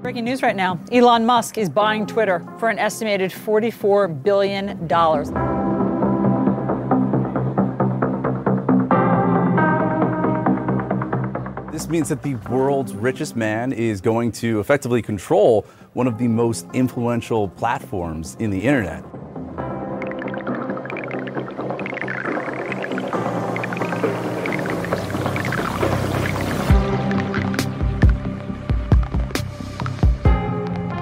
Breaking news right now Elon Musk is buying Twitter for an estimated $44 billion. This means that the world's richest man is going to effectively control one of the most influential platforms in the internet.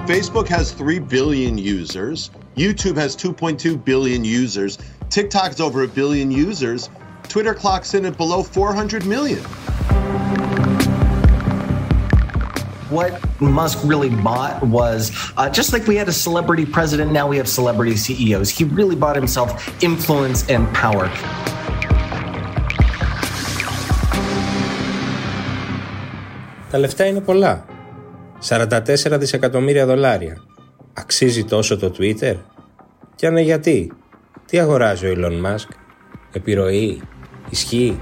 Facebook has 3 billion users. YouTube has 2.2 billion users. TikTok's over a billion users. Twitter clocks in at below 400 million. what Musk really bought was uh, just like we had a celebrity president, now we have celebrity CEOs. He really bought himself influence and power. Τα λεφτά είναι πολλά. 44 δισεκατομμύρια δολάρια. Αξίζει τόσο το Twitter? Και αν γιατί; Τι αγοράζει ο Elon Musk? Επιρροή, ισχύ,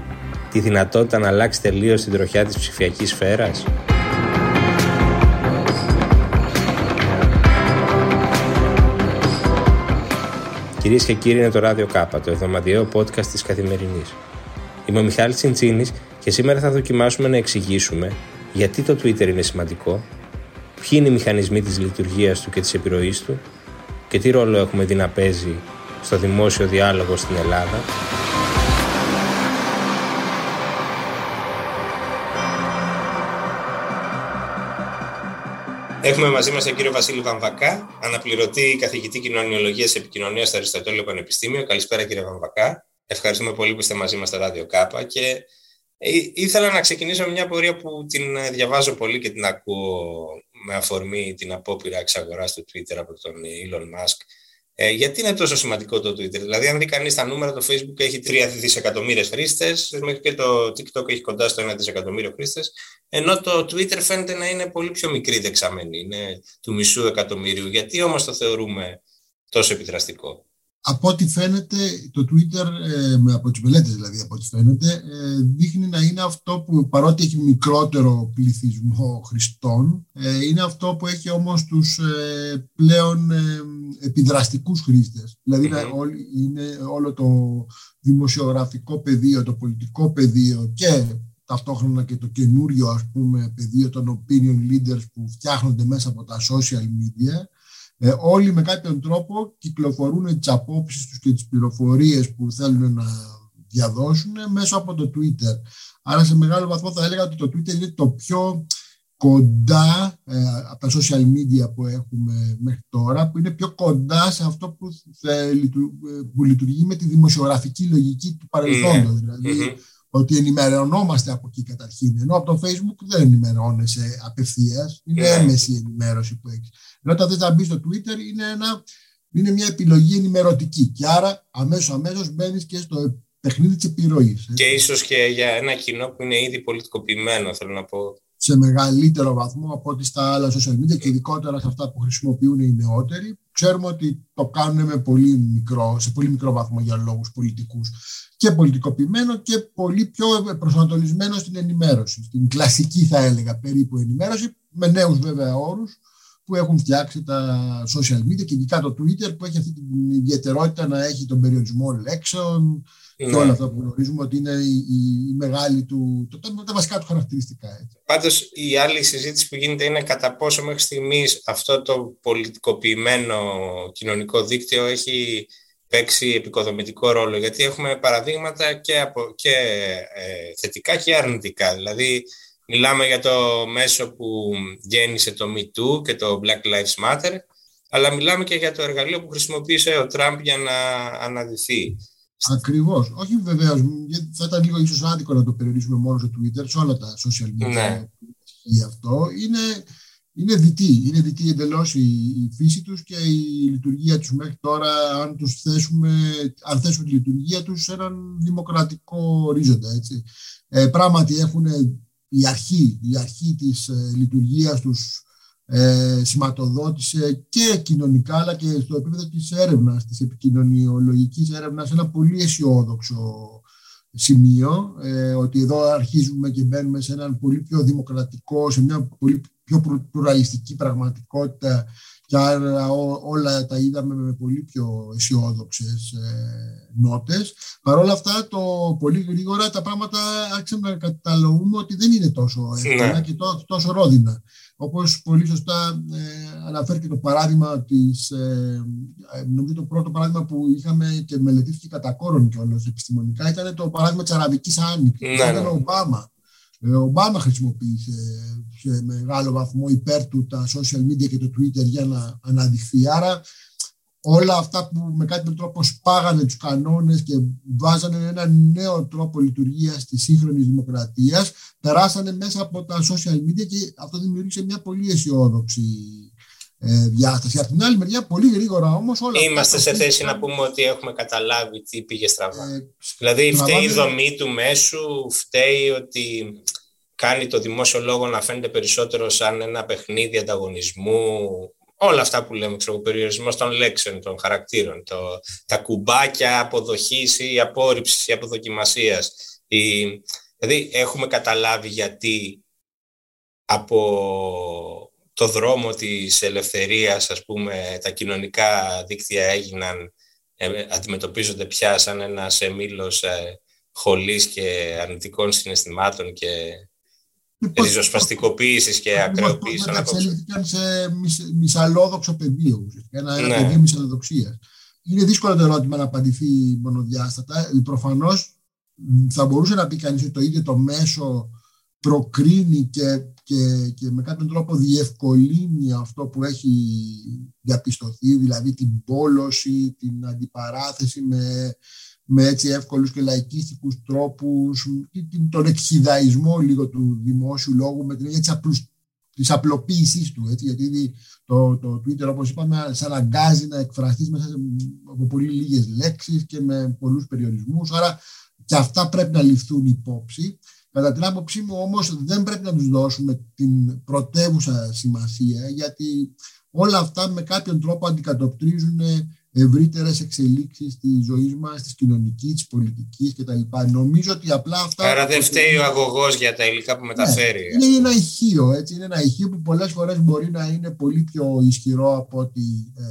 τη δυνατότητα να αλλάξει τελείως την τροχιά της ψηφιακής σφαίρας; Κυρίες και κύριοι, είναι το Ράδιο Κάπα, το εβδομαδιαίο podcast της Καθημερινής. Είμαι ο Μιχάλης Τσιντσίνης και σήμερα θα δοκιμάσουμε να εξηγήσουμε γιατί το Twitter είναι σημαντικό, ποιοι είναι οι μηχανισμοί της λειτουργίας του και της επιρροής του και τι ρόλο έχουμε δει να παίζει στο δημόσιο διάλογο στην Ελλάδα. Έχουμε μαζί μας τον κύριο Βασίλη Βαμβακά, αναπληρωτή καθηγητή κοινωνιολογίας επικοινωνίας στο Αριστοτέλειο Πανεπιστήμιο. Καλησπέρα, κύριε Βαμβακά. Ευχαριστούμε πολύ που είστε μαζί μας στο Ράδιο Κάπα. Και ε, ήθελα να ξεκινήσω με μια πορεία που την ε, διαβάζω πολύ και την ακούω με αφορμή την απόπειρα εξαγοράς του Twitter από τον Elon Musk ε, γιατί είναι τόσο σημαντικό το Twitter; Δηλαδή, αν δει κανείς τα νούμερα, το Facebook έχει 3 δισεκατομμύρια χρήστες, μέχρι και το TikTok έχει κοντά στο 1 δισεκατομμύριο χρήστες, ενώ το Twitter φαίνεται να είναι πολύ πιο μικρή δεξαμένη, είναι του μισού εκατομμύριου. Γιατί όμως το θεωρούμε τόσο επιδραστικό; Από ό,τι φαίνεται το Twitter, ε, από τις μελέτες δηλαδή από ό,τι φαίνεται, ε, δείχνει να είναι αυτό που παρότι έχει μικρότερο πληθυσμό χρηστών, ε, είναι αυτό που έχει όμως τους πλέον επιδραστικούς χρήστες. Δηλαδή είναι όλο το δημοσιογραφικό πεδίο, το πολιτικό πεδίο και ταυτόχρονα και το καινούριο ας πούμε πεδίο των opinion leaders που φτιάχνονται μέσα από τα social media ε, όλοι με κάποιον τρόπο κυκλοφορούν τις απόψεις τους και τις πληροφορίες που θέλουν να διαδώσουν μέσω από το Twitter. Άρα σε μεγάλο βαθμό θα έλεγα ότι το Twitter είναι το πιο κοντά ε, από τα social media που έχουμε μέχρι τώρα, που είναι πιο κοντά σε αυτό που, ε, που λειτουργεί με τη δημοσιογραφική λογική του παρελθόντος. Ναι. δηλαδη ότι ενημερωνόμαστε από εκεί καταρχήν. Ενώ από το Facebook δεν ενημερώνεσαι απευθείας. Είναι yeah. Ναι. έμεση η ενημέρωση που έχεις. Ενώ όταν θε να μπεις στο Twitter είναι, ένα, είναι μια επιλογή ενημερωτική. Και άρα αμέσως αμέσως μπαίνεις και στο παιχνίδι της επιρροής. Και ίσως και για ένα κοινό που είναι ήδη πολιτικοποιημένο, θέλω να πω σε μεγαλύτερο βαθμό από ό,τι στα άλλα social media και ειδικότερα σε αυτά που χρησιμοποιούν οι νεότεροι. Ξέρουμε ότι το κάνουν με πολύ μικρό, σε πολύ μικρό βαθμό για λόγους πολιτικούς. Και πολιτικοποιημένο και πολύ πιο προσανατολισμένο στην ενημέρωση, στην κλασική θα έλεγα περίπου ενημέρωση, με νέους βέβαια όρους που έχουν φτιάξει τα social media και ειδικά το Twitter που έχει αυτή την ιδιαιτερότητα να έχει τον περιορισμό λέξεων, ναι. και όλα αυτά που γνωρίζουμε ότι είναι η, η, η μεγάλη του, το, τα, τα βασικά του χαρακτηριστικά. Πάντως, η άλλη συζήτηση που γίνεται είναι κατά πόσο μέχρι στιγμής αυτό το πολιτικοποιημένο κοινωνικό δίκτυο έχει παίξει επικοδομητικό ρόλο. Γιατί έχουμε παραδείγματα και, από, και ε, θετικά και αρνητικά. Δηλαδή, μιλάμε για το μέσο που γέννησε το Me και το Black Lives Matter, αλλά μιλάμε και για το εργαλείο που χρησιμοποίησε ο Τραμπ για να αναδυθεί. Ακριβώς. Όχι βεβαίως. Θα ήταν λίγο ίσως άδικο να το περιορίσουμε μόνο στο Twitter, σε όλα τα social media. Ναι. Γι' αυτό είναι, είναι δυτή. Είναι δυτή εντελώς η, η, φύση τους και η λειτουργία τους μέχρι τώρα. Αν, τους θέσουμε, αν θέσουμε τη λειτουργία τους σε έναν δημοκρατικό ορίζοντα. Έτσι. Ε, πράγματι έχουν η αρχή, η αρχή της ε, λειτουργίας τους ε, σηματοδότησε και κοινωνικά αλλά και στο επίπεδο της έρευνας, της επικοινωνιολογικής έρευνας ένα πολύ αισιόδοξο σημείο, ε, ότι εδώ αρχίζουμε και μπαίνουμε σε έναν πολύ πιο δημοκρατικό, σε μια πολύ πιο πλουραλιστική πραγματικότητα και άρα όλα τα είδαμε με πολύ πιο αισιόδοξες ε, νότες. Παρ' όλα αυτά, το πολύ γρήγορα τα πράγματα άρχισαν να καταλαβούμε ότι δεν είναι τόσο εύκολα ναι. και τόσο ρόδινα. Όπως πολύ σωστά ε, αναφέρει το παράδειγμα της, ε, ε, νομίζω το πρώτο παράδειγμα που είχαμε και μελετήθηκε κατά κόρον κιόλας επιστημονικά ήταν το παράδειγμα της Αραβικής Άνοιξης. Ναι, ήταν ναι. ο Ομπάμα. Ε, ο Ομπάμα χρησιμοποίησε σε μεγάλο βαθμό υπέρ του τα social media και το Twitter για να αναδειχθεί. Άρα όλα αυτά που με κάτι τρόπο σπάγανε τους κανόνες και βάζανε ένα νέο τρόπο λειτουργίας της σύγχρονης δημοκρατίας περάσανε μέσα από τα social media και αυτό δημιούργησε μια πολύ αισιόδοξη ε, διάσταση. Από την άλλη μεριά, πολύ γρήγορα όμως όλα. Είμαστε σε θέση να πούμε ότι έχουμε καταλάβει τι πήγε στραβά. Ε, δηλαδή, φταίει η δομή του μέσου, φταίει ότι κάνει το δημόσιο λόγο να φαίνεται περισσότερο σαν ένα παιχνίδι ανταγωνισμού. Όλα αυτά που λέμε, ξέρω, ο περιορισμός των λέξεων, των χαρακτήρων, το, τα κουμπάκια αποδοχής ή απόρριψης ή αποδοκιμασίας. Δηλαδή, έχουμε καταλάβει γιατί από το δρόμο της ελευθερίας, ας πούμε, τα κοινωνικά δίκτυα έγιναν, ε, αντιμετωπίζονται πια σαν ένα εμίλος ε, χολής και αρνητικών συναισθημάτων και ριζοσπαστικοποίησης και ακρεοποίηση. Εξελίχθηκαν σε μισαλόδοξο πεδίο, ένα, ένα ναι. πεδίο μισαλοδοξίας. Είναι δύσκολο το ερώτημα να απαντηθεί μονοδιάστατα. Προφανώς θα μπορούσε να πει κανείς ότι το ίδιο το μέσο προκρίνει και, και, και με κάποιον τρόπο διευκολύνει αυτό που έχει διαπιστωθεί, δηλαδή την πόλωση, την αντιπαράθεση με με έτσι εύκολους και λαϊκίστικους τρόπους, τον εκχυδαϊσμό λίγο του δημόσιου λόγου με την έτσι απλούς, της απλοποίησής του, έτσι, γιατί το, το Twitter, όπως είπαμε, σε αναγκάζει να εκφραστείς μέσα από πολύ λίγες λέξεις και με πολλούς περιορισμούς, άρα και αυτά πρέπει να ληφθούν υπόψη. Κατά την άποψή μου όμως δεν πρέπει να τους δώσουμε την πρωτεύουσα σημασία, γιατί όλα αυτά με κάποιον τρόπο αντικατοπτρίζουν ευρύτερες εξελίξεις της ζωής μας, της κοινωνικής, της πολιτικής κτλ. Νομίζω ότι απλά αυτά. Άρα δεν φταίει ο αγωγός για τα υλικά που μεταφέρει. Ναι, είναι ένα ηχείο, έτσι. Είναι ένα ηχείο που πολλές φορές μπορεί να είναι πολύ πιο ισχυρό από ό,τι ε,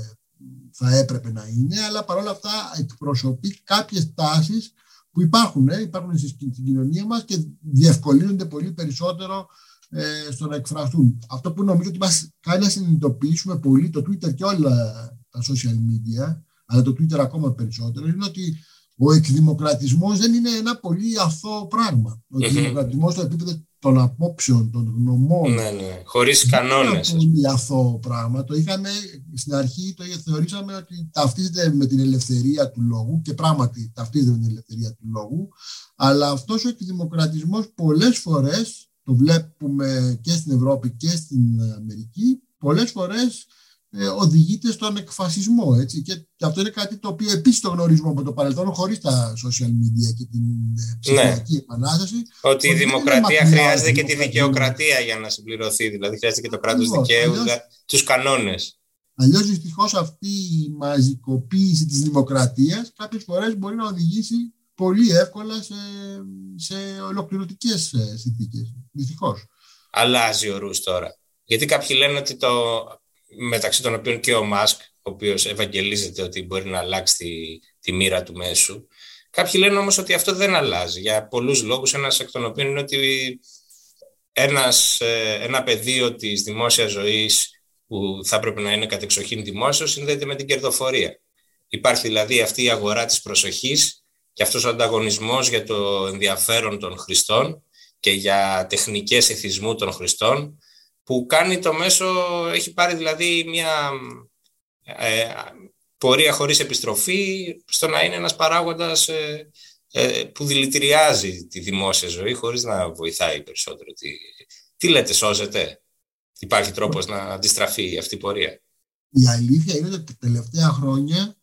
θα έπρεπε να είναι, αλλά παρόλα αυτά εκπροσωπεί κάποιες τάσεις που υπάρχουν, ε, υπάρχουν στην κοινωνία μας και διευκολύνονται πολύ περισσότερο ε, στο να εκφραστούν. Αυτό που νομίζω ότι μας κάνει να συνειδητοποιήσουμε πολύ το Twitter και όλα τα social media, αλλά το Twitter ακόμα περισσότερο, είναι ότι ο εκδημοκρατισμός δεν είναι ένα πολύ αθώο πράγμα. Ο εκδημοκρατισμός στο επίπεδο των απόψεων, των γνωμών. Ναι, ναι. Χωρίς κανόνες. Είναι ένα πολύ αθώο πράγμα. Το είχαμε στην αρχή, το θεωρήσαμε ότι ταυτίζεται με την ελευθερία του λόγου και πράγματι ταυτίζεται με την ελευθερία του λόγου, αλλά αυτός ο εκδημοκρατισμός πολλές φορές, το βλέπουμε και στην Ευρώπη και στην Αμερική, πολλές φορές ε, οδηγείται στον εκφασισμό. Έτσι. Και, και αυτό είναι κάτι το οποίο επίσης το γνωρίζουμε από το παρελθόν, χωρίς τα social media και την ε, ψηφιακή ναι. επανάσταση. Ότι η δημοκρατία χρειάζεται και τη δικαιοκρατία για να συμπληρωθεί. Δηλαδή χρειάζεται και το κράτος δικαίου, τους κανόνες. Αλλιώς δυστυχώς αυτή η μαζικοποίηση της δημοκρατίας κάποιες φορές μπορεί να οδηγήσει πολύ εύκολα σε, σε ολοκληρωτικές ε, συνθήκες. Δυστυχώς. Αλλάζει ο Ρούς τώρα. Γιατί κάποιοι λένε ότι το μεταξύ των οποίων και ο Μάσκ, ο οποίος ευαγγελίζεται ότι μπορεί να αλλάξει τη, τη μοίρα του μέσου. Κάποιοι λένε όμως ότι αυτό δεν αλλάζει για πολλούς λόγους, ένας εκ των οποίων είναι ότι ένας, ε, ένα πεδίο της δημόσιας ζωής που θα έπρεπε να είναι κατεξοχήν δημόσιος συνδέεται με την κερδοφορία. Υπάρχει δηλαδή αυτή η αγορά της προσοχής και αυτός ο ανταγωνισμός για το ενδιαφέρον των χρηστών και για τεχνικές εθισμού των χρηστών που κάνει το μέσο, έχει πάρει δηλαδή μια ε, πορεία χωρίς επιστροφή στο να είναι ένας παράγοντας ε, ε, που δηλητηριάζει τη δημόσια ζωή χωρίς να βοηθάει περισσότερο. Τι, τι λέτε, σώζετε; Υπάρχει τρόπος να αντιστραφεί αυτή η πορεία. Η αλήθεια είναι ότι τα τελευταία χρόνια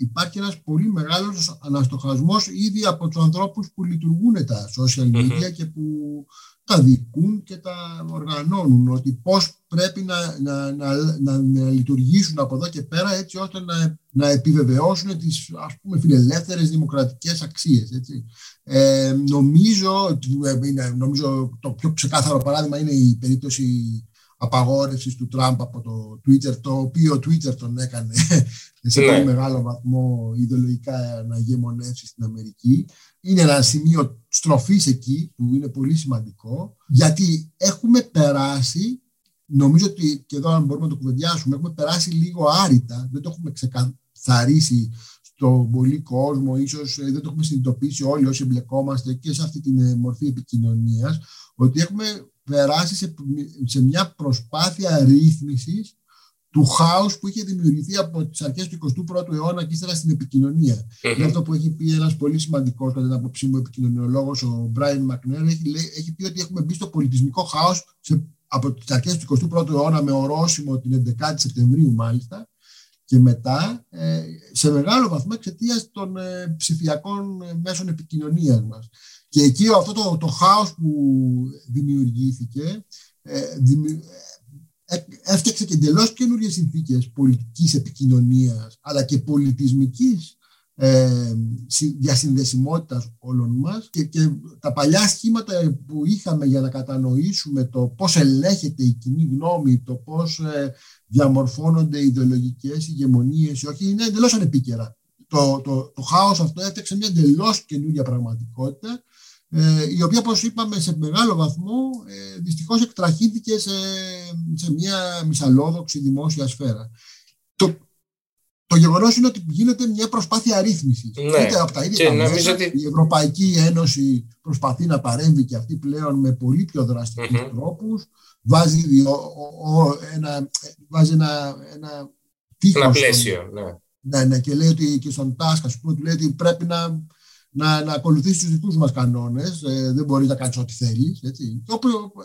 υπάρχει ένας πολύ μεγάλος αναστοχασμός ήδη από τους ανθρώπους που λειτουργούν τα social media και που τα δικούν και τα οργανώνουν, ότι πώς πρέπει να, να, να, να, να λειτουργήσουν από εδώ και πέρα έτσι ώστε να, να επιβεβαιώσουν τις ας πούμε φιλελεύθερες δημοκρατικές αξίες. Έτσι. Ε, νομίζω, ε, νομίζω το πιο ξεκάθαρο παράδειγμα είναι η περίπτωση απαγόρευσης του Τραμπ από το Twitter, το οποίο Twitter τον έκανε σε πολύ ναι. μεγάλο βαθμό ιδεολογικά να γεμονεύσει στην Αμερική. Είναι ένα σημείο στροφής εκεί που είναι πολύ σημαντικό γιατί έχουμε περάσει νομίζω ότι και εδώ αν μπορούμε να το κουβεντιάσουμε έχουμε περάσει λίγο άρρητα, δεν το έχουμε ξεκαθαρίσει στον πολύ κόσμο, ίσως ε, δεν το έχουμε συνειδητοποιήσει όλοι όσοι εμπλεκόμαστε και σε αυτή τη ε, μορφή επικοινωνίας, ότι έχουμε περάσεις σε, σε μια προσπάθεια ρύθμισης του χάους που είχε δημιουργηθεί από τις αρχές του 21ου αιώνα και ύστερα στην επικοινωνία. Είναι αυτό που έχει πει ένας πολύ σημαντικός κατά την άποψή μου επικοινωνιολόγος, ο Μπράιν Μακνέρ, έχει, έχει πει ότι έχουμε μπει στο πολιτισμικό χάος σε, από τις αρχές του 21ου αιώνα με ορόσημο την 11η Σεπτεμβρίου μάλιστα και μετά ε, σε μεγάλο βαθμό εξαιτία των ε, ψηφιακών ε, μέσων επικοινωνίας μας. Και εκεί αυτό το, το χάος που δημιουργήθηκε έφτιαξε και εντελώς καινούριε συνθήκες πολιτικής επικοινωνίας αλλά και πολιτισμικής ε, διασυνδεσιμότητας όλων μας και, και τα παλιά σχήματα που είχαμε για να κατανοήσουμε το πώς ελέγχεται η κοινή γνώμη, το πώς ε, διαμορφώνονται οι ιδεολογικές ηγεμονίες όχι, είναι εντελώς ανεπίκαιρα. Το, το, το χάος αυτό έφτιαξε μια εντελώς καινούργια πραγματικότητα ε, η οποία, όπως είπαμε, σε μεγάλο βαθμό ε, δυστυχώς εκτραχύθηκε σε, σε μια μυσαλόδοξη δημόσια σφαίρα. Το, το γεγονός είναι ότι γίνεται μια προσπάθεια αρρύθμισης. Ναι. Είτε από τα ίδια τα μέσα, ότι... η Ευρωπαϊκή Ένωση προσπαθεί να παρέμβει και αυτή πλέον με πολύ πιο δραστικούς mm-hmm. τρόπους. Βάζει, ο, ο, ένα, βάζει ένα, ένα τείχος. Ένα πλαίσιο, ναι. Ναι, ναι, και λέει ότι και στον Τάσκα, ας πούμε, του λέει ότι πρέπει να να, να ακολουθήσει τους δικούς μας κανόνες, ε, δεν μπορεί να κάνεις ό,τι θέλεις. Έτσι.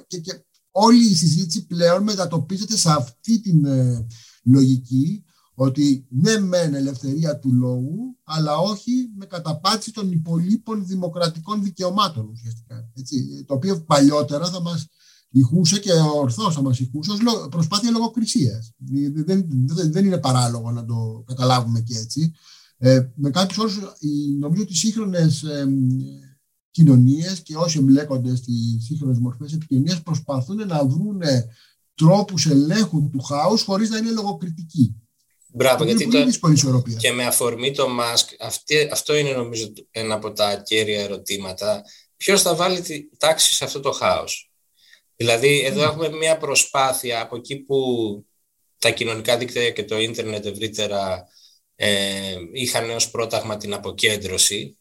Και, και, όλη η συζήτηση πλέον μετατοπίζεται σε αυτή την ε, λογική ότι ναι μεν ελευθερία του λόγου, αλλά όχι με καταπάτηση των υπολείπων δημοκρατικών δικαιωμάτων ουσιαστικά. Έτσι, το οποίο παλιότερα θα μας ηχούσε και ορθώς θα μας ηχούσε ως προσπάθεια λογοκρισίας. Δεν, δεν, δεν είναι παράλογο να το καταλάβουμε και έτσι. Ε, με κάποιους όρους, νομίζω ότι οι σύγχρονες ε, κοινωνίες και όσοι εμπλέκονται στις σύγχρονες μορφές επικοινωνίας προσπαθούν να βρουν τρόπους ελέγχου του χάους χωρίς να είναι λογοκριτικοί. Μπράβο, γιατί το... και με αφορμή το ΜΑΣΚ, αυτό είναι νομίζω ένα από τα κέρια ερωτήματα. Ποιος θα βάλει τη τάξη σε αυτό το χάος; Δηλαδή, εδώ mm. έχουμε μια προσπάθεια από εκεί που τα κοινωνικά δίκτυα και το ίντερνετ ευρύτερα ε, είχαν ως πρόταγμα την αποκέντρωση.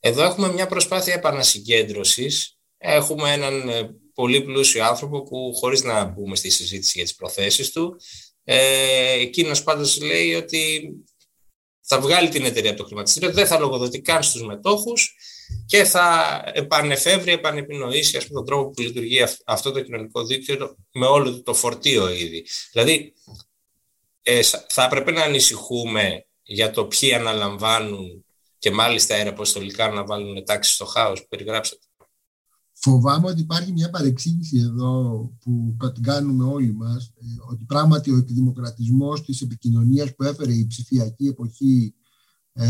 Εδώ έχουμε μια προσπάθεια επανασυγκέντρωσης. Έχουμε έναν ε, πολύ πλούσιο άνθρωπο που χωρίς να μπούμε στη συζήτηση για τις προθέσεις του, ε, εκείνος πάντως λέει ότι θα βγάλει την εταιρεία από το χρηματιστήριο, δεν θα λογοδοτεί καν στους μετόχους και θα επανεφεύρει, επανεπινοήσει ας πούμε, τον τρόπο που λειτουργεί αυτό το κοινωνικό δίκτυο με όλο το φορτίο ήδη. Δηλαδή, ε, θα έπρεπε να ανησυχούμε για το ποιοι αναλαμβάνουν και μάλιστα αεραποστολικά να βάλουν τάξη στο χάος που περιγράψατε. Φοβάμαι ότι υπάρχει μια παρεξήγηση εδώ που την κάνουμε όλοι μας, ε, ότι πράγματι ο εκδημοκρατισμός της επικοινωνίας που έφερε η ψηφιακή εποχή ε,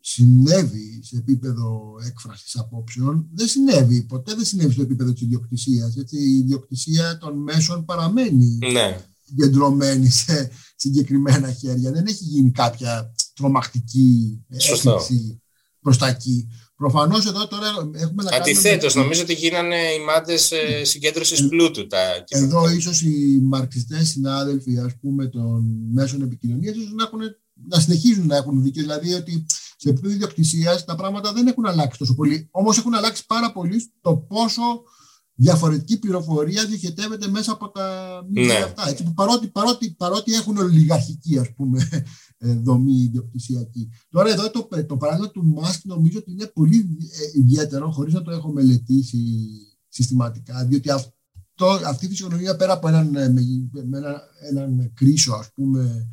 συνέβη σε επίπεδο έκφρασης απόψεων. Δεν συνέβη, ποτέ δεν συνέβη στο επίπεδο της ιδιοκτησίας. Έτσι, η ιδιοκτησία των μέσων παραμένει ναι συγκεντρωμένη σε συγκεκριμένα χέρια. Δεν έχει γίνει κάποια τρομακτική έκρηξη προς τα εκεί. Προφανώς εδώ τώρα έχουμε να Αντιθέτως, νομίζω ότι γίνανε οι μάτε ε, συγκέντρωσης ε, πλούτου. Τα εδώ ίσως οι μαρξιστές συνάδελφοι ας πούμε, των μέσων επικοινωνίας να, να συνεχίζουν να έχουν δίκιο. Δηλαδή ότι σε επίπεδο ιδιοκτησίας τα πράγματα δεν έχουν αλλάξει τόσο πολύ. Όμως έχουν αλλάξει πάρα πολύ το πόσο διαφορετική πληροφορία διοχετεύεται μέσα από τα μήνυμα ναι. αυτά. Έτσι, που παρότι, παρότι, παρότι έχουν ολιγαρχική ας πούμε, ε, δομή ιδιοκτησιακή. Τώρα εδώ το, το παράδειγμα του Μάσκ νομίζω ότι είναι πολύ ε, ιδιαίτερο χωρίς να το έχω μελετήσει συστηματικά διότι αυτό, αυτή η φυσιογνωμία πέρα από έναν, ε, με ένα, έναν κρίσο ας πούμε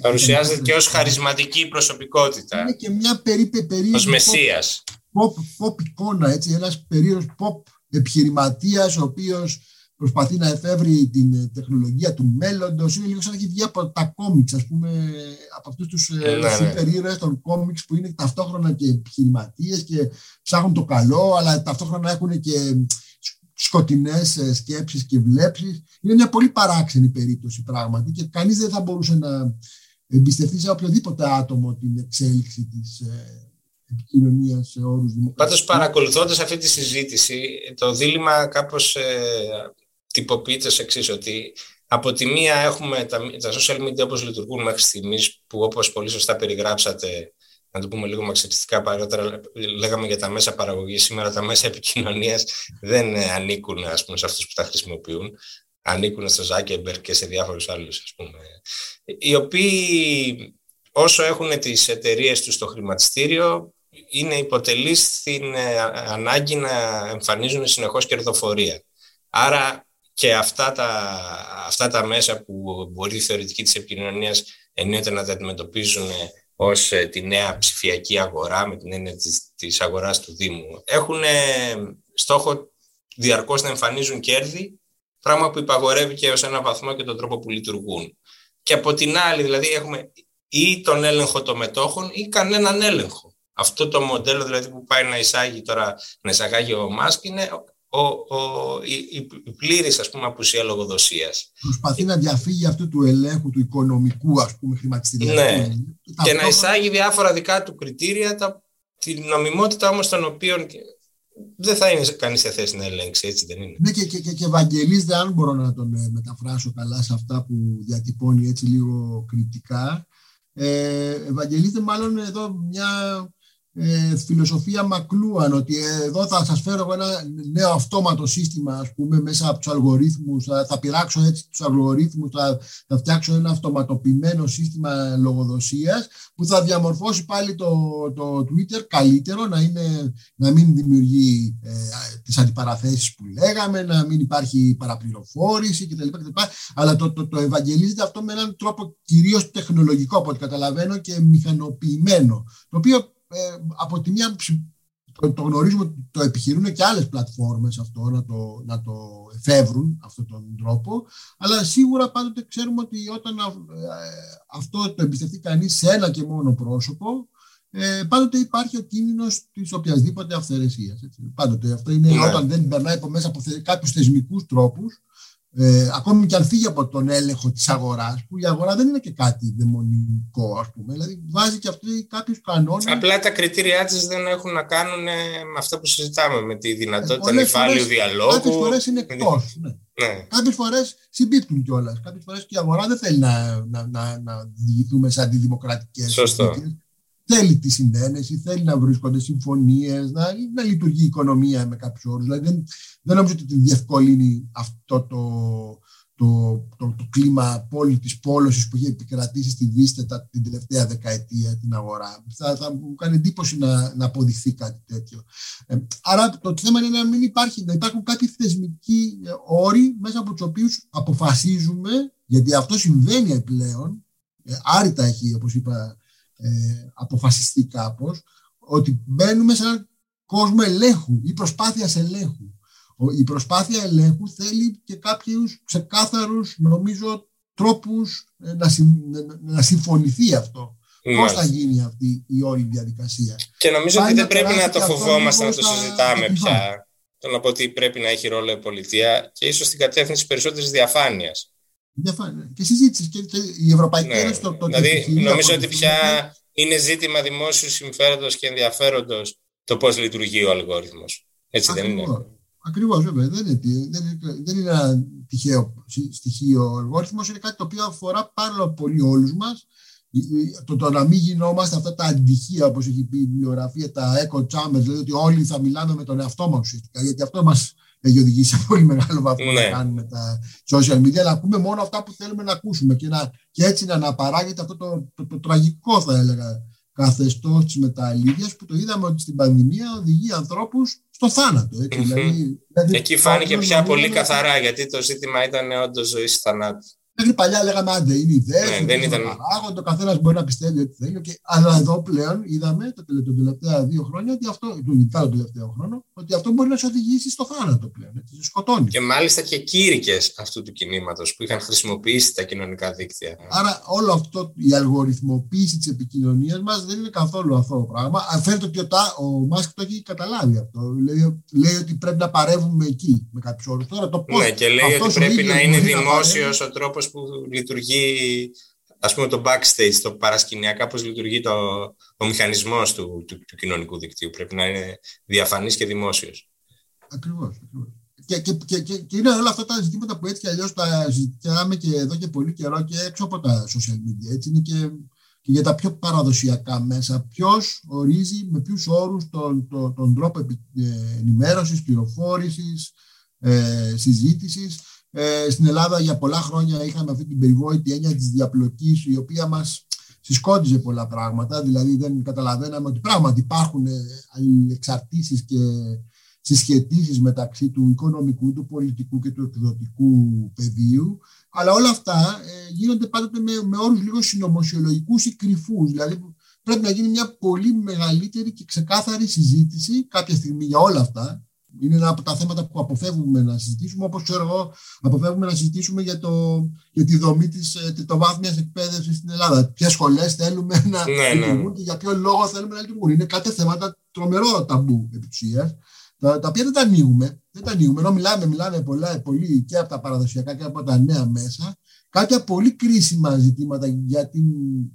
Παρουσιάζεται και ως χαρισματική προσωπικότητα. Είναι και μια περίπου περίεργη ως μεσίας. Pop, pop, εικόνα, έτσι, ένας περίεργος pop επιχειρηματίας ο οποίος προσπαθεί να εφεύρει την τεχνολογία του μέλλοντος. Είναι λίγο σαν να έχει βγει από τα κόμιξ, ας πούμε, από αυτούς τους ε, ναι, ναι. σούπερ ήρωες των κόμιξ που είναι ταυτόχρονα και επιχειρηματίες και ψάχνουν το καλό, αλλά ταυτόχρονα έχουν και σκοτεινές ε, σκέψεις και βλέψεις. Είναι μια πολύ παράξενη περίπτωση πράγματι και κανείς δεν θα μπορούσε να εμπιστευτεί σε οποιοδήποτε άτομο την εξέλιξη της ε, επικοινωνίας σε όρους δημοκρατίας. Πάντως παρακολουθώντας αυτή τη συζήτηση, το δίλημα κάπως ε, τυποποιείται σε εξής, ότι από τη μία έχουμε τα, τα social media όπως λειτουργούν μέχρι στιγμής, που όπως πολύ σωστά περιγράψατε, να το πούμε λίγο μαξιστικά παρότερα, λέγαμε για τα μέσα παραγωγής, σήμερα τα μέσα επικοινωνίας δεν ανήκουν ας πούμε, σε αυτούς που τα χρησιμοποιούν ανήκουν στο Ζάκεμπερ και σε διάφορους άλλους, ας πούμε, οι οποίοι όσο έχουν τις εταιρείες τους στο χρηματιστήριο, είναι υποτελείς στην ε, ανάγκη να εμφανίζουν συνεχώς κερδοφορία. Άρα και αυτά τα, αυτά τα μέσα που μπορεί η θεωρητική της επικοινωνίας εννοείται να τα αντιμετωπίζουν ως ε, τη νέα ψηφιακή αγορά με την έννοια της, της αγοράς του Δήμου έχουν στόχο διαρκώς να εμφανίζουν κέρδη Πράγμα που υπαγορεύει και ως ένα βαθμό και τον τρόπο που λειτουργούν. Και από την άλλη, δηλαδή, έχουμε ή τον έλεγχο των μετόχων ή κανέναν έλεγχο. Αυτό το μοντέλο δηλαδή που πάει να εισάγει τώρα, να εισαγάγει ο Μάσκ είναι ο, ο, η, η πλήρης ας πούμε απουσία λογοδοσίας. Προσπαθεί να διαφύγει αυτού του ελέγχου του οικονομικού ας πούμε χρηματιστηριακού. Ναι. Και, να εισάγει διάφορα δικά του κριτήρια, τα, τη νομιμότητα όμως των οποίων δεν θα είναι κανείς σε θέση να ελέγξει, έτσι δεν είναι. Ναι, και, και, και, και Ευαγγελίζεται, αν μπορώ να τον ε, μεταφράσω καλά σε αυτά που διατυπώνει έτσι λίγο κριτικά. Ε, ευαγγελίζεται μάλλον εδώ μια ε, φιλοσοφία Μακλούαν ότι εδώ θα σας φέρω ένα νέο αυτόματο σύστημα ας πούμε μέσα από τους αλγορίθμους θα, θα πειράξω έτσι τους αλγορίθμους θα, θα φτιάξω ένα αυτοματοποιημένο σύστημα λογοδοσίας που θα διαμορφώσει πάλι το, το Twitter καλύτερο να, είναι, να μην δημιουργεί ε, τις αντιπαραθέσεις που λέγαμε να μην υπάρχει παραπληροφόρηση κτλ. κτλ. αλλά το, το, το ευαγγελίζεται αυτό με έναν τρόπο κυρίως τεχνολογικό από ό,τι καταλαβαίνω και μηχανοποιημένο το οποίο ε, από τη μία το, το γνωρίζουμε το επιχειρούν και άλλες πλατφόρμες αυτό να το, να το εφεύρουν αυτόν τον τρόπο αλλά σίγουρα πάντοτε ξέρουμε ότι όταν ε, αυτό το εμπιστευτεί κανείς σε ένα και μόνο πρόσωπο ε, πάντοτε υπάρχει ο κίνδυνος της οποιασδήποτε αυθαιρεσίας. Έτσι. Πάντοτε αυτό είναι ναι. όταν δεν περνάει από μέσα από κάποιους θεσμικούς τρόπους ε, ακόμη και αν φύγει από τον έλεγχο της αγοράς, που η αγορά δεν είναι και κάτι δαιμονικό, ας πούμε. Δηλαδή, βάζει και αυτή κάποιους κανόνες. Απλά τα κριτήριά της δεν έχουν να κάνουν με αυτό που συζητάμε, με τη δυνατότητα ε, νυφάλιου διαλόγου. Κάποιες φορές είναι εκτός. Ναι. Ναι. Κάποιες φορές συμπίπτουν κιόλας. Κάποιες φορές και η αγορά δεν θέλει να, να, να, να διηγηθούμε σε αντιδημοκρατικές Σωστό θέλει τη συνένεση, θέλει να βρίσκονται συμφωνίες, να, να λειτουργεί η οικονομία με κάποιους όρους. Δηλαδή δεν, δεν νομίζω ότι διευκολύνει αυτό το, το, το, το κλίμα απόλυτη πόλωσης που έχει επικρατήσει στη Βίστετα την τελευταία δεκαετία την αγορά. Θα, θα μου κάνει εντύπωση να, να αποδειχθεί κάτι τέτοιο. Ε, άρα το θέμα είναι να μην υπάρχει, να υπάρχουν κάποιοι θεσμικοί όροι μέσα από τους οποίους αποφασίζουμε, γιατί αυτό συμβαίνει πλέον, ε, άρρητα έχει, όπως είπα, ε, αποφασιστεί κάπως ότι μπαίνουμε σε έναν κόσμο ελέγχου ή προσπάθεια ελέγχου. Η προσπάθεια ελέγχου θέλει και κάποιους ξεκάθαρους νομίζω τρόπους ε, να, να συμφωνηθεί αυτό. Πώς θα γίνει αυτή η όλη διαδικασία. Και νομίζω ότι δεν πρέπει να το φοβόμαστε να το συζητάμε πια. Το να πω ότι πρέπει να έχει ρόλο η πολιτεία και ίσως στην κατεύθυνση περισσότερης διαφάνειας. Και συζήτηση. Και, η Ευρωπαϊκή ναι. Ένωση το, το Δηλαδή, νομίζω ότι πια είναι ζήτημα δημόσιου συμφέροντος και ενδιαφέροντος το πώς λειτουργεί ο αλγόριθμος. Έτσι δεν είναι; Ακριβώς, βέβαια. Δεν είναι, δεν, είναι, δεν είναι ένα τυχαίο στοιχείο. Ο αλγόριθμος είναι κάτι το οποίο αφορά πάρα πολύ όλους μας. Το, το να μην γινόμαστε αυτά τα αντυχεία, όπως έχει πει η βιβλιογραφία, τα echo chambers, δηλαδή ότι όλοι θα μιλάμε με τον εαυτό μας ουσιαστικά. Γιατί αυτό μας έχει οδηγήσει σε πολύ μεγάλο βαθμό ναι. να κάνουμε τα social media, να ακούμε μόνο αυτά που θέλουμε να ακούσουμε και, να, και έτσι να αναπαράγεται αυτό το, το, το, τραγικό, θα έλεγα, καθεστώς της μεταλλίδιας που το είδαμε ότι στην πανδημία οδηγεί ανθρώπους στο θάνατο. Έτσι, δηλαδή, δηλαδή, Εκεί φάνηκε πια πολύ καθαρά γιατί το ζήτημα ήταν όντως ζωής θανάτου. Μέχρι παλιά λέγαμε άντε είναι ιδέες, ναι, δεν ήταν... το καθένας μπορεί να πιστεύει ό,τι θέλει. Και, αλλά εδώ πλέον είδαμε τα τελευταία δύο χρόνια ότι αυτό, ειδικά το τελευταίο χρόνο, ότι αυτό μπορεί να σε οδηγήσει στο θάνατο πλέον. Έτσι, σκοτώνει. Και μάλιστα και κήρυκες αυτού του κινήματος που είχαν χρησιμοποιήσει τα κοινωνικά δίκτυα. Άρα όλο αυτό η αλγοριθμοποίηση της επικοινωνίας μας δεν είναι καθόλου αυτό το πράγμα. Φαίνεται ότι ο, ο Μάσκ το έχει καταλάβει αυτό. Λέει, λέει ότι πρέπει να παρεύουμε εκεί με κάποιους όρους. Τώρα το πώς. Ναι, και λέει ότι πρέπει να είναι δημόσιος ο τρόπος που λειτουργεί ας πούμε το backstage, το παρασκηνιακά, πώς λειτουργεί το, ο μηχανισμός του, του, του, κοινωνικού δικτύου. Πρέπει να είναι διαφανής και δημόσιος. Ακριβώς. ακριβώς. Και, και, και, και, και είναι όλα αυτά τα ζητήματα που έτσι και αλλιώς τα συζητάμε και εδώ και πολύ καιρό και έξω από τα social media. Έτσι είναι και, και για τα πιο παραδοσιακά μέσα. Ποιος ορίζει με ποιους όρους τον, τον, τον τρόπο ε, ενημέρωσης, πληροφόρησης, ε, συζήτησης. Ε, στην Ελλάδα για πολλά χρόνια είχαμε αυτή την περιβόητη έννοια της διαπλοκής η οποία μας συσκόντιζε πολλά πράγματα, δηλαδή δεν καταλαβαίναμε ότι πράγματι υπάρχουν ε, εξαρτήσεις και συσχετήσεις μεταξύ του οικονομικού, του πολιτικού και του εκδοτικού πεδίου, αλλά όλα αυτά ε, γίνονται πάντοτε με, με όρους λίγο συνωμοσιολογικούς ή κρυφούς, δηλαδή πρέπει να γίνει μια πολύ μεγαλύτερη και ξεκάθαρη συζήτηση κάποια στιγμή για όλα αυτά, είναι ένα από τα θέματα που αποφεύγουμε να συζητήσουμε, όπως ξέρω εγώ, αποφεύγουμε να συζητήσουμε για, το, για τη δομή της ε, βάθμιας εκπαίδευση στην Ελλάδα. Ποιες σχολές θέλουμε να ναι, ναι. λειτουργούν και για ποιο λόγο θέλουμε να λειτουργούν. Είναι κάτι θέματα τρομερό ταμπού επί τα, τα οποία δεν τα ανοίγουμε. Δεν τα ανοίγουμε. Ενώ μιλάμε, μιλάμε πολλά, πολύ και από τα παραδοσιακά και από τα νέα μέσα. Κάποια πολύ κρίσιμα ζητήματα για την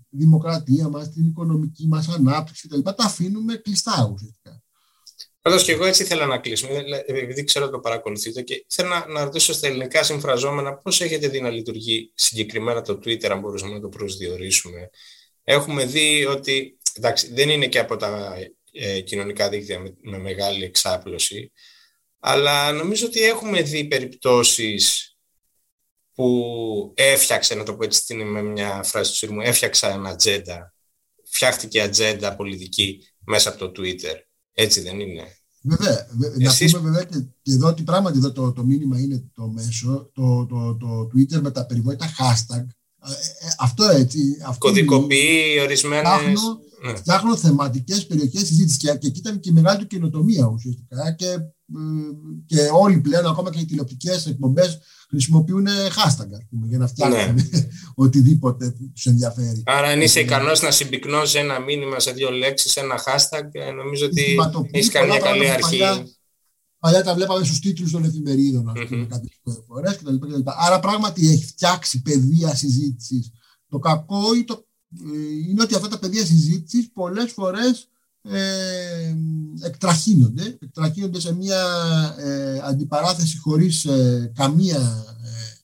δημοκρατία μας, την οικονομική μας ανάπτυξη κτλ. Τα αφήνουμε κλειστά ουσιαστικά. Πάντως και εγώ έτσι ήθελα να κλείσουμε, επειδή ξέρω ότι το παρακολουθείτε και θέλω να, να ρωτήσω στα ελληνικά συμφραζόμενα πώς έχετε δει να λειτουργεί συγκεκριμένα το Twitter, αν μπορούσαμε να το προσδιορίσουμε. Έχουμε δει ότι εντάξει, δεν είναι και από τα ε, κοινωνικά δίκτυα με, με, μεγάλη εξάπλωση, αλλά νομίζω ότι έχουμε δει περιπτώσεις που έφτιαξε, να το πω έτσι με μια φράση του Σύρμου, έφτιαξα ένα ατζέντα, φτιάχτηκε ατζέντα πολιτική μέσα από το Twitter. Έτσι δεν είναι. Βέβαια. Εσείς... Να πούμε βέβαια και, και εδώ ότι πράγματι εδώ το, το μήνυμα είναι το μέσο, το, το, το Twitter με τα περιβόητα hashtag. Ε, ε, αυτό έτσι. Κωδικοποιεί ορισμένε. Φτιάχνω, ναι. φτιάχνω θεματικές περιοχές συζήτησης και, και εκεί ήταν και η μεγάλη του καινοτομία ουσιαστικά. Και, ε, και όλοι πλέον, ακόμα και οι τηλεοπτικές εκπομπές, χρησιμοποιούν hashtag πούμε, για να φτιάξουν ναι. οτιδήποτε τους ενδιαφέρει. Άρα, αν είσαι ικανός να συμπυκνώσεις ένα μήνυμα σε δύο λέξεις, ένα hashtag, ε, νομίζω ότι έχεις κάνει μια καλή αρχή. Παλιά, παλιά τα βλέπαμε στους τίτλους των εφημερίδων, ας πούμε, mm-hmm. κάποιες φορές κτλ. Άρα, πράγματι έχει φτιάξει πεδία συζήτησης. Το κακό ή το, ε, είναι ότι αυτά τα πεδία συζήτησης πολλές φορές ε, εκτραχύνονται, εκτραχύνονται σε μια ε, αντιπαράθεση χωρίς ε, καμία ε,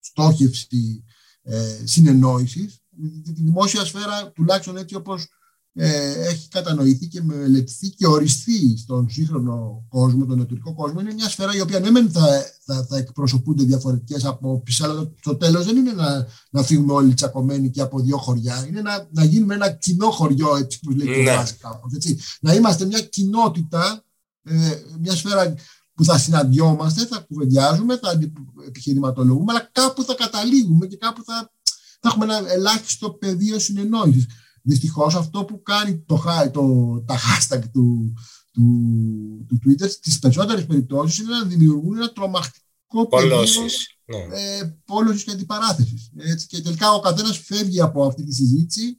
στόχευση ε, συνεννόησης. Τη δημόσια σφαίρα, τουλάχιστον έτσι όπως ε, έχει κατανοηθεί και μελετηθεί και οριστεί στον σύγχρονο κόσμο, τον εταιρικό κόσμο, είναι μια σφαίρα η οποία ναι, μεν θα, θα, θα εκπροσωπούνται διαφορετικές απόψεις, αλλά το τέλος δεν είναι να, να φύγουμε όλοι τσακωμένοι και από δύο χωριά. Είναι να, να γίνουμε ένα κοινό χωριό, έτσι που λέει ναι. κάπως, έτσι. Να είμαστε μια κοινότητα, ε, μια σφαίρα που θα συναντιόμαστε, θα κουβεντιάζουμε, θα επιχειρηματολογούμε, αλλά κάπου θα καταλήγουμε και κάπου θα, θα έχουμε ένα ελάχιστο πεδίο συνεννόησης. Δυστυχώς αυτό που κάνει το, το, τα hashtag του, του, του Twitter στις περισσότερες περιπτώσεις είναι να δημιουργούν ένα τρομακτικό πεδίο ναι. ε, πόλωσης και αντιπαράθεσης. Και τελικά ο καθένας φεύγει από αυτή τη συζήτηση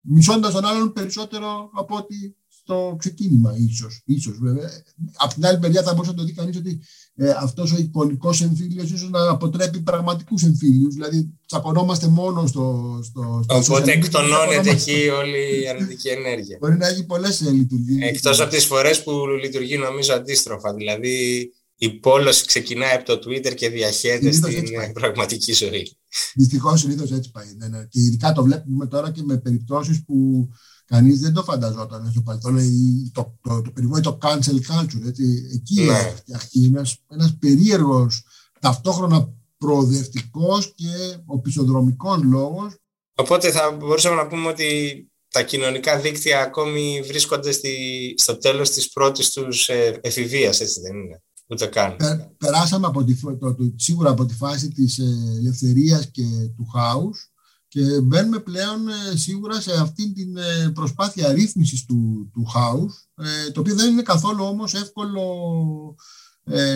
μισώντας τον άλλον περισσότερο από ότι στο ξεκίνημα, ίσως. Ίσως, βέβαια. Από την άλλη μεριά, θα μπορούσε να το δει κανείς ότι ε, αυτός ο εικονικός εμφύλιος ίσως να αποτρέπει πραγματικούς εμφύλιους. Δηλαδή, τσακωνόμαστε μόνο στο. στο, στο Οπότε εκτονώνεται εκεί όλη η αρνητική ενέργεια. Μπορεί να έχει πολλές ε, λειτουργίες. Εκτός από τις φορές που λειτουργεί νομίζω αντίστροφα. Δηλαδή, η πόλωση ξεκινάει από το Twitter και διαχέεται στην πραγματική ζωή. Δυστυχώς συνήθως έτσι πάει. Ναι, ναι. Και ειδικά το βλέπουμε τώρα και με περιπτώσεις που Κανείς δεν το φανταζόταν στο παρελθόν. Το, το, το, περιβόητο cancel culture. Έτσι. Εκεί ναι. φτιαχτεί ένα ένας περίεργος, ταυτόχρονα προοδευτικός και οπισθοδρομικός λόγος. Οπότε θα μπορούσαμε να πούμε ότι τα κοινωνικά δίκτυα ακόμη βρίσκονται στη, στο τέλος της πρώτης τους ε, εφηβείας, έτσι δεν είναι; Ούτε καν. περάσαμε από τη, το, σίγουρα από τη φάση της ε, ελευθερίας και του χάους και μπαίνουμε πλέον ε, σίγουρα σε αυτή την ε, προσπάθεια ρύθμισης του, του χάους, το οποίο δεν είναι καθόλου όμως εύκολο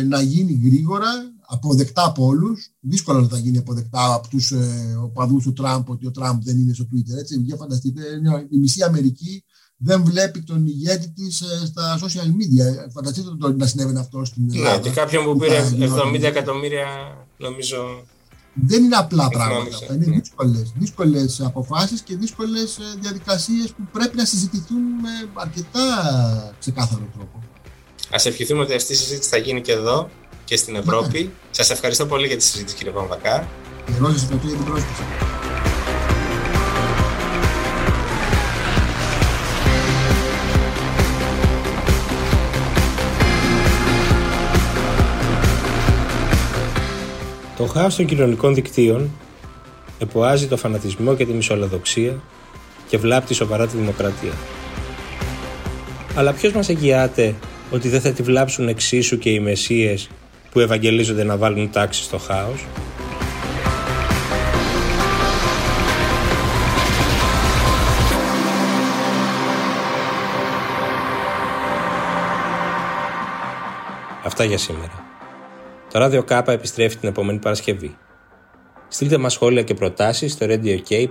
να γίνει γρήγορα, αποδεκτά από όλους. Δύσκολα να θα γίνει αποδεκτά από τους ε, οπαδούς του Τραμπ ότι ο Τραμπ δεν είναι στο Twitter. Έτσι, για φανταστείτε, η μισή Αμερική δεν βλέπει τον ηγέτη της ε, στα social media. Φανταστείτε το να συνέβαινε αυτό στην ναι, Ελλάδα. Ναι, και κάποιον που πήρε 70 εκατομμύρια, νομίζω. Δεν είναι απλά πράγματα. Αυτά. Είναι δύσκολες δύσκολες αποφάσεις και δύσκολες διαδικασίες που πρέπει να συζητηθούν με αρκετά ξεκάθαρο τρόπο. Α ευχηθούμε ότι αυτή η συζήτηση θα γίνει και εδώ και στην Ευρώπη. Ναι. Σας ευχαριστώ πολύ για τη συζήτηση κύριε Παμβακά. Εγώ σας ευχαριστώ για την πρόσκληση. Το χάος των κοινωνικών δικτύων εποάζει το φανατισμό και τη μισολαδοξία και βλάπτει σοβαρά τη δημοκρατία. Αλλά ποιος μας εγγυάται ότι δεν θα τη βλάψουν εξίσου και οι μεσίες που ευαγγελίζονται να βάλουν τάξη στο χάος; Αυτά για σήμερα. Το ράδιο Κάπα επιστρέφει την επόμενη Παρασκευή. Στείλτε μας σχόλια και προτάσεις στο radio.k